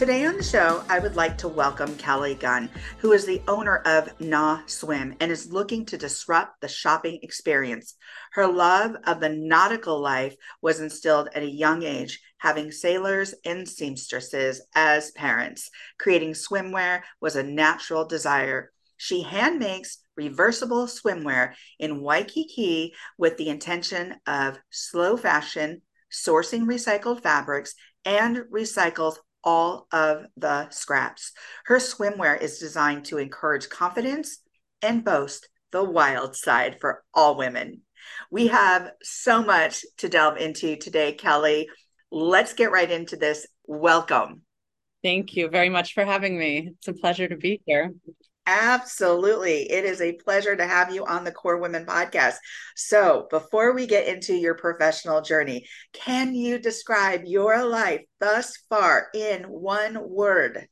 Today on the show, I would like to welcome Kelly Gunn, who is the owner of NauSwim and is looking to disrupt the shopping experience. Her love of the nautical life was instilled at a young age, having sailors and seamstresses as parents. Creating swimwear was a natural desire. She hand makes reversible swimwear in Waikiki with the intention of slow fashion, sourcing recycled fabrics, and recycles all of the scraps. Her swimwear is designed to encourage confidence and boast the wild side for all women. We have so much to delve into today, Kelly. Let's get right into this. Welcome. Thank you very much for having me. It's a pleasure to be here. Absolutely. It is a pleasure to have you on the KORE Women podcast. So, before we get into your professional journey, can you describe your life thus far in one word?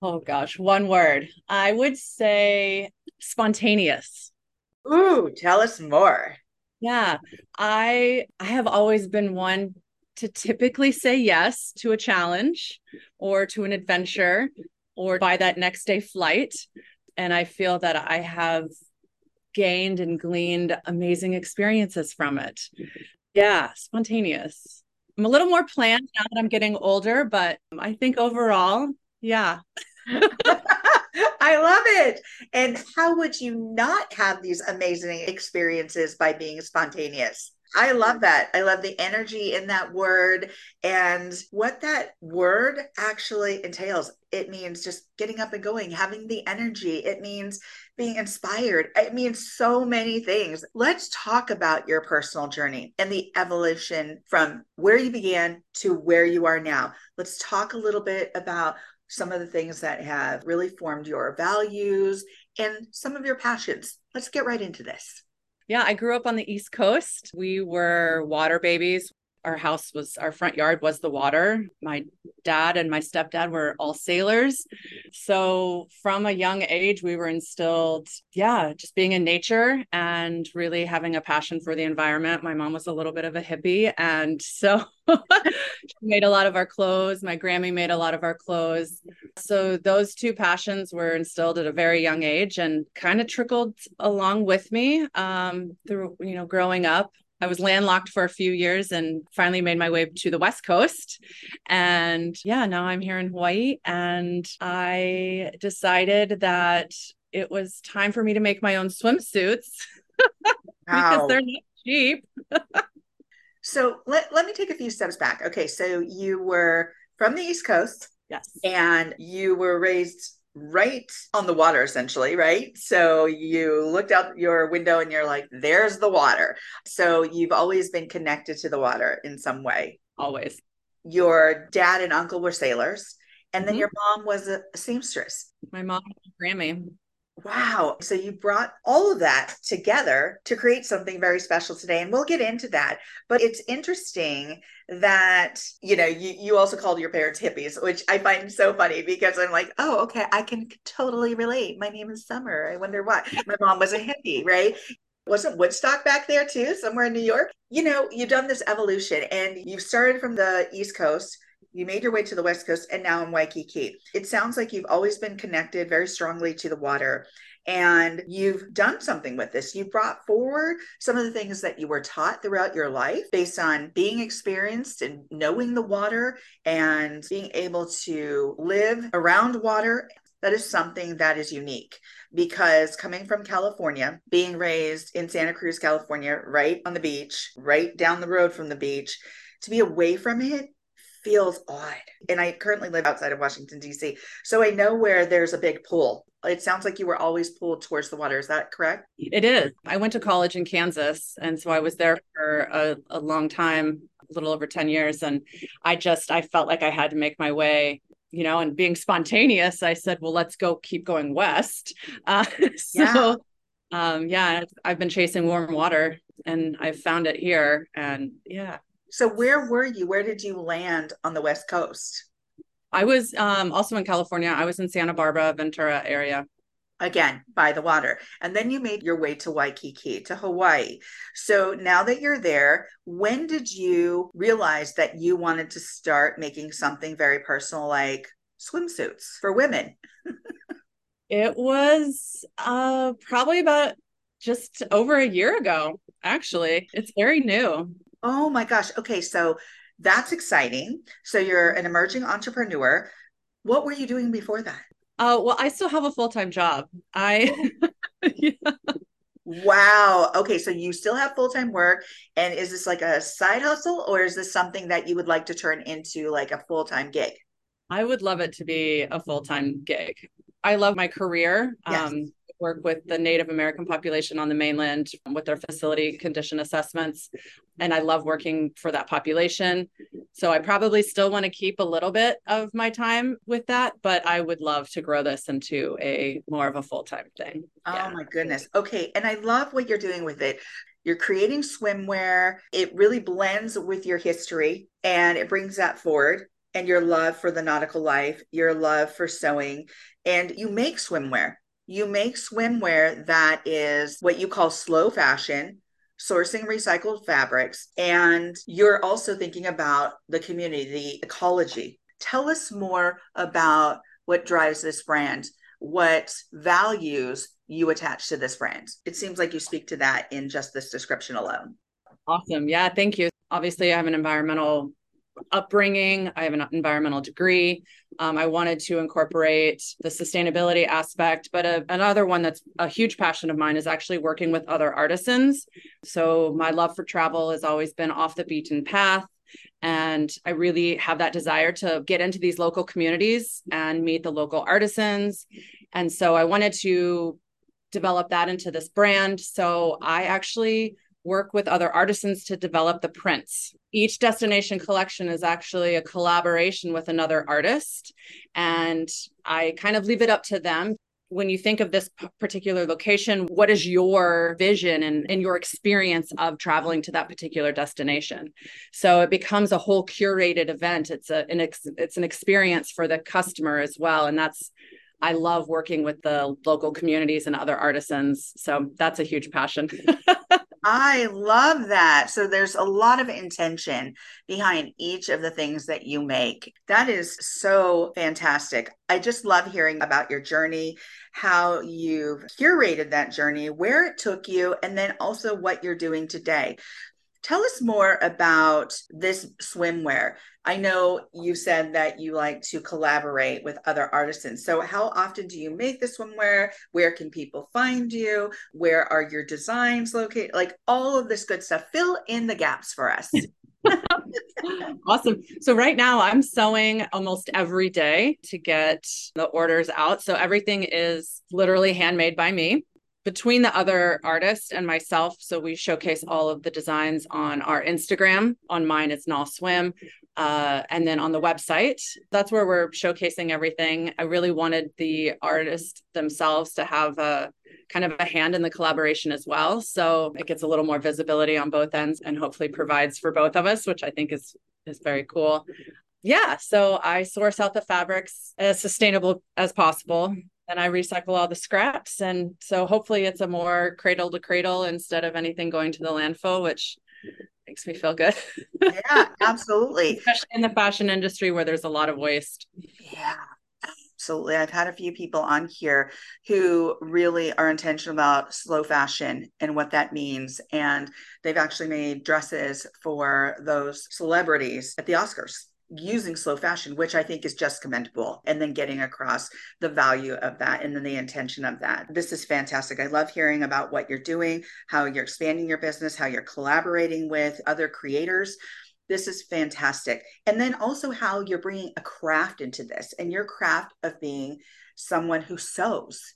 Oh gosh, one word. I would say spontaneous. Ooh, tell us more. Yeah. I I have always been one to typically say yes to a challenge or to an adventure or buy that next day flight and I feel that I have gained and gleaned amazing experiences from it. Yeah, spontaneous. I'm a little more planned now that I'm getting older, but I think overall, yeah. I love it. And how would you not have these amazing experiences by being spontaneous? I love that. I love the energy in that word and what that word actually entails. It means just getting up and going, having the energy. It means being inspired. It means so many things. Let's talk about your personal journey and the evolution from where you began to where you are now. Let's talk a little bit about some of the things that have really formed your values and some of your passions. Let's get right into this. Yeah, I grew up on the East Coast. We were water babies our house was our front yard was the water. My dad and my stepdad were all sailors. So from a young age, we were instilled, yeah, just being in nature and really having a passion for the environment. My mom was a little bit of a hippie. And so she made a lot of our clothes. My Grammy made a lot of our clothes. So those two passions were instilled at a very young age and kind of trickled along with me um, through, you know, growing up. I was landlocked for a few years and finally made my way to the West Coast. And yeah, now I'm here in Hawaii. And I decided that it was time for me to make my own swimsuits because they're not cheap. so let, let me take a few steps back. Okay. So you were from the East Coast. Yes. And you were raised right on the water essentially right? So you looked out your window and you're like there's the water. So you've always been connected to the water in some way. Always. Your dad and uncle were sailors and then mm-hmm. your mom was a seamstress. My mom grammy Wow. So you brought all of that together to create something very special today. And we'll get into that. But it's interesting that, you know, you, you also called your parents hippies, which I find so funny because I'm like, oh, okay, I can totally relate. My name is Summer. I wonder why. My mom was a hippie, right? Wasn't Woodstock back there too, somewhere in New York? You know, you've done this evolution and you've started from the East Coast you made your way to the West Coast and now in Waikiki. It sounds like you've always been connected very strongly to the water and you've done something with this. You brought forward some of the things that you were taught throughout your life based on being experienced and knowing the water and being able to live around water. That is something that is unique because coming from California, being raised in Santa Cruz, California, right on the beach, right down the road from the beach, to be away from it feels odd. And I currently live outside of Washington, D.C. So I know where there's a big pool. It sounds like you were always pulled towards the water. Is that correct? It is. I went to college in Kansas. And so I was there for a, a long time a little over 10 years. And I just, I felt like I had to make my way you know, and being spontaneous, I said, well, let's go keep going west. Uh, so, yeah. Um, yeah, I've been chasing warm water and I've found it here. And yeah. So, where were you? Where did you land on the West Coast? I was um, also in California. I was in Santa Barbara, Ventura area again by the water. And then you made your way to Waikiki, to Hawaii. So now that you're there, when did you realize that you wanted to start making something very personal like swimsuits for women? it was uh, probably about just over a year ago, actually. It's very new. Oh my gosh. Okay. So that's exciting. So you're an emerging entrepreneur. What were you doing before that? Oh, well, I still have a full time job. I, yeah. Wow. Okay. So you still have full time work. And is this like a side hustle or is this something that you would like to turn into like a full time gig? I would love it to be a full time gig. I love my career. Yes. Um, work with the Native American population on the mainland with their facility condition assessments. And I love working for that population. So I probably still want to keep a little bit of my time with that, but I would love to grow this into a more of a full time thing. Oh yeah. my goodness. Okay. And I love what you're doing with it. You're creating swimwear. It really blends with your history and it brings that forward and your love for the nautical life, your love for sewing, and you make swimwear you make swimwear that is what you call slow fashion sourcing recycled fabrics and you're also thinking about the community the ecology. Tell us more about what drives this brand what values you attach to this brand. It seems like you speak to that in just this description alone. Awesome. Yeah thank you. Obviously i have an environmental upbringing. I have an environmental degree. Um, I wanted to incorporate the sustainability aspect, but a, another one that's a huge passion of mine is actually working with other artisans. So my love for travel has always been off the beaten path. And I really have that desire to get into these local communities and meet the local artisans. And so I wanted to develop that into this brand. So I actually work with other artisans to develop the prints. Each destination collection is actually a collaboration with another artist. And I kind of leave it up to them. When you think of this particular location, what is your vision and, and your experience of traveling to that particular destination? So it becomes a whole curated event. It's a an ex, it's an experience for the customer as well, and that's I love working with the local communities and other artisans. So that's a huge passion. I love that. So there's a lot of intention behind each of the things that you make. That is so fantastic. I just love hearing about your journey, how you've curated that journey, where it took you, and then also what you're doing today. Tell us more about this swimwear. I know you said that you like to collaborate with other artisans. So, how often do you make the swimwear? Where can people find you? Where are your designs located? Like all of this good stuff. Fill in the gaps for us. awesome. So right now I'm sewing almost every day to get the orders out. So everything is literally handmade by me between the other artists and myself. So we showcase all of the designs on our Instagram. On mine, it's NauSwim. Uh, and then on the website, that's where we're showcasing everything. I really wanted the artists themselves to have a kind of a hand in the collaboration as well. So it gets a little more visibility on both ends and hopefully provides for both of us, which I think is is very cool. Yeah, so I source out the fabrics as sustainable as possible and I recycle all the scraps. And so hopefully it's a more cradle to cradle instead of anything going to the landfill, which makes me feel good. yeah, absolutely. Especially in the fashion industry where there's a lot of waste. Yeah. Absolutely. I've had a few people on here who really are intentional about slow fashion and what that means. And they've actually made dresses for those celebrities at the Oscars using slow fashion, which I think is just commendable, and then getting across the value of that and then the intention of that. This is fantastic. I love hearing about what you're doing, how you're expanding your business, how you're collaborating with other creators. This is fantastic. And then also how you're bringing a craft into this and your craft of being someone who sews.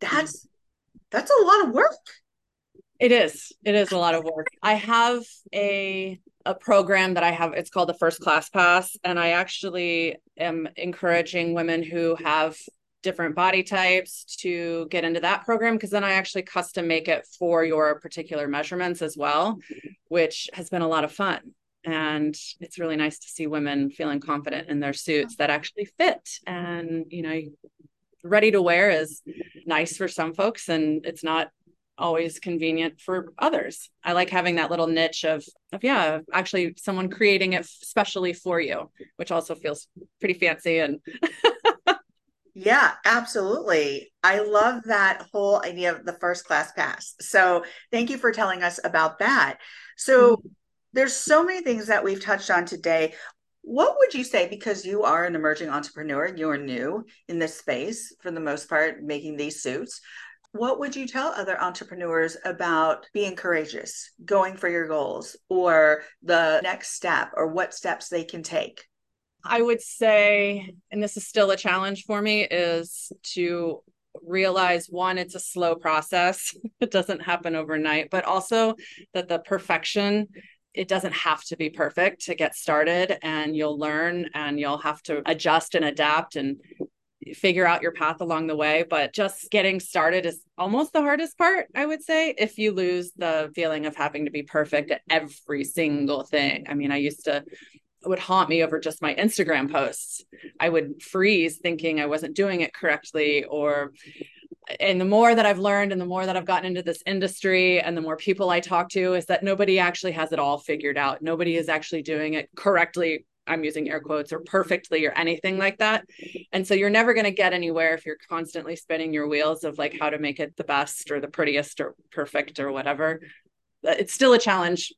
That's mm-hmm. that's a lot of work. It is. It is a lot of work. I have a a program that I have. It's called the First Class Pass. And I actually am encouraging women who have different body types to get into that program because then I actually custom make it for your particular measurements as well, which has been a lot of fun. And it's really nice to see women feeling confident in their suits that actually fit. And, you know, ready to wear is nice for some folks and it's not always convenient for others. I like having that little niche of of yeah, actually someone creating it specially for you, which also feels pretty fancy and Yeah, absolutely. I love that whole idea of the first class pass. So, thank you for telling us about that. So, mm-hmm. there's so many things that we've touched on today. What would you say because you are an emerging entrepreneur, you're new in this space for the most part making these suits. What would you tell other entrepreneurs about being courageous, going for your goals, or the next step, or what steps they can take? I would say, and this is still a challenge for me, is to realize one, it's a slow process. it doesn't happen overnight, but also that the perfection, it doesn't have to be perfect to get started and you'll learn and you'll have to adjust and adapt and figure out your path along the way. But just getting started is almost the hardest part, I would say, if you lose the feeling of having to be perfect at every single thing. I mean, I used to would haunt me over just my Instagram posts. I would freeze thinking I wasn't doing it correctly or and the more that I've learned and the more that I've gotten into this industry and the more people I talk to is that nobody actually has it all figured out. Nobody is actually doing it correctly I'm using air quotes or perfectly or anything like that. And so you're never going to get anywhere if you're constantly spinning your wheels of like how to make it the best or the prettiest or perfect or whatever. Uh, it's still a challenge,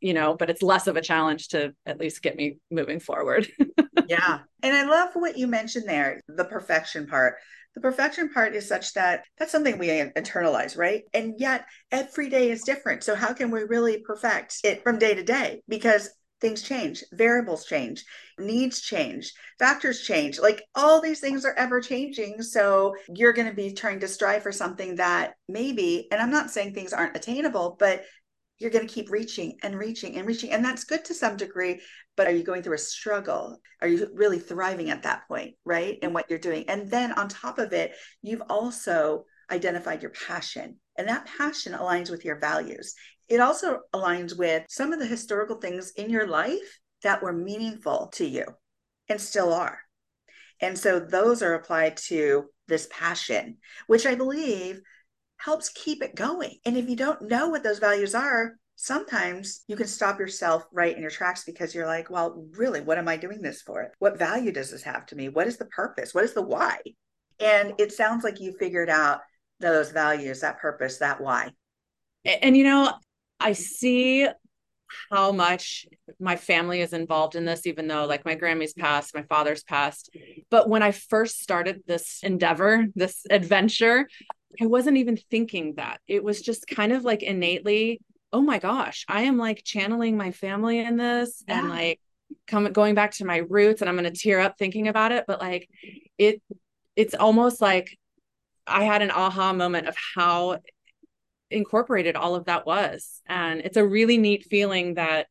you know, but it's less of a challenge to at least get me moving forward. yeah. And I love what you mentioned there, the perfection part. The perfection part is such that that's something we uh, internalize, right? And yet every day is different. So, how can we really perfect it from day to day? Because things change, variables change, needs change, factors change. Like all these things are ever changing. So you're going to be trying to strive for something that maybe, and I'm not saying things aren't attainable, but you're going to keep reaching and reaching and reaching. And that's good to some degree. But are you going through a struggle? Are you really thriving at that point? Right. And what you're doing. And then on top of it, you've also identified your passion. And that passion aligns with your values. It also aligns with some of the historical things in your life that were meaningful to you and still are. And so those are applied to this passion, which I believe helps keep it going. And if you don't know what those values are, sometimes you can stop yourself right in your tracks because you're like, well, really, what am I doing this for? What value does this have to me? What is the purpose? What is the why? And it sounds like you figured out those values, that purpose, that why. And, you know, I see how much my family is involved in this, even though like my Grammy's passed, my father's passed. But when I first started this endeavor, this adventure, I wasn't even thinking that. It was just kind of like innately, oh my gosh, I am like channeling my family in this yeah. and like coming going back to my roots and I'm going to tear up thinking about it, but like it it's almost like I had an aha moment of how incorporated all of that was. And it's a really neat feeling that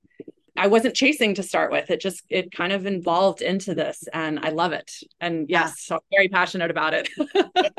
I wasn't chasing to start with. It just it kind of evolved into this and I love it. And yes, so I'm very passionate about it.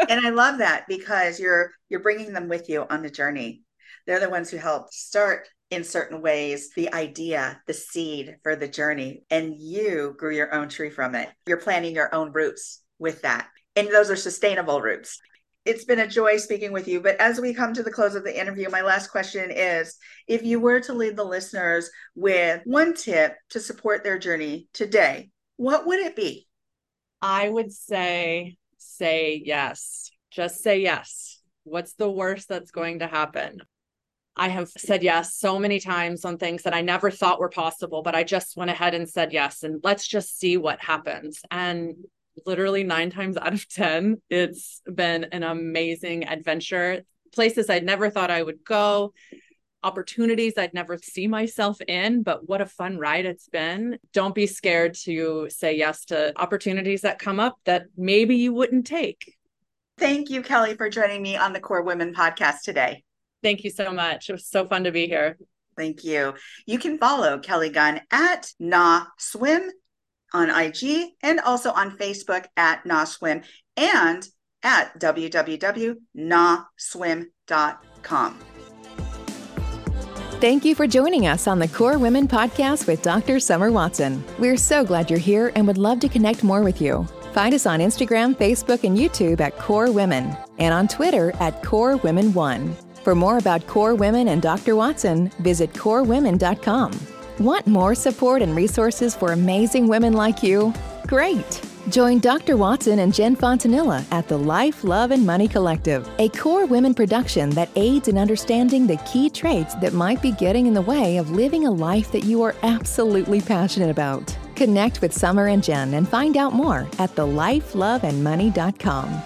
and I love that because you're you're bringing them with you on the journey. They're the ones who helped start in certain ways the idea, the seed for the journey and you grew your own tree from it. You're planting your own roots with that. And those are sustainable roots it's been a joy speaking with you. But as we come to the close of the interview, my last question is if you were to lead the listeners with one tip to support their journey today, what would it be? I would say, say yes. Just say yes. What's the worst that's going to happen? I have said yes so many times on things that I never thought were possible, but I just went ahead and said yes. And let's just see what happens. And literally nine times out of 10, it's been an amazing adventure. Places I'd never thought I would go, opportunities I'd never see myself in, but what a fun ride it's been. Don't be scared to say yes to opportunities that come up that maybe you wouldn't take. Thank you, Kelly, for joining me on the KORE Women podcast today. Thank you so much. It was so fun to be here. Thank you. You can follow Kelly Gunn at Na Swim on IG and also on Facebook at NauSwim and at www.nauswim.com. Thank you for joining us on the KORE Women podcast with Dr. Summer Watson. We're so glad you're here and would love to connect more with you. Find us on Instagram, Facebook, and YouTube at KORE Women and on Twitter at KORE Women One. For more about KORE Women and Dr. Watson, visit korewomen.com. Want more support and resources for amazing women like you? Great! Join Dr. Watson and Jen Fontanilla at the Life, Love, and Money Collective, a KORE Women production that aids in understanding the key traits that might be getting in the way of living a life that you are absolutely passionate about. Connect with Summer and Jen and find out more at thelifeloveandmoney.com.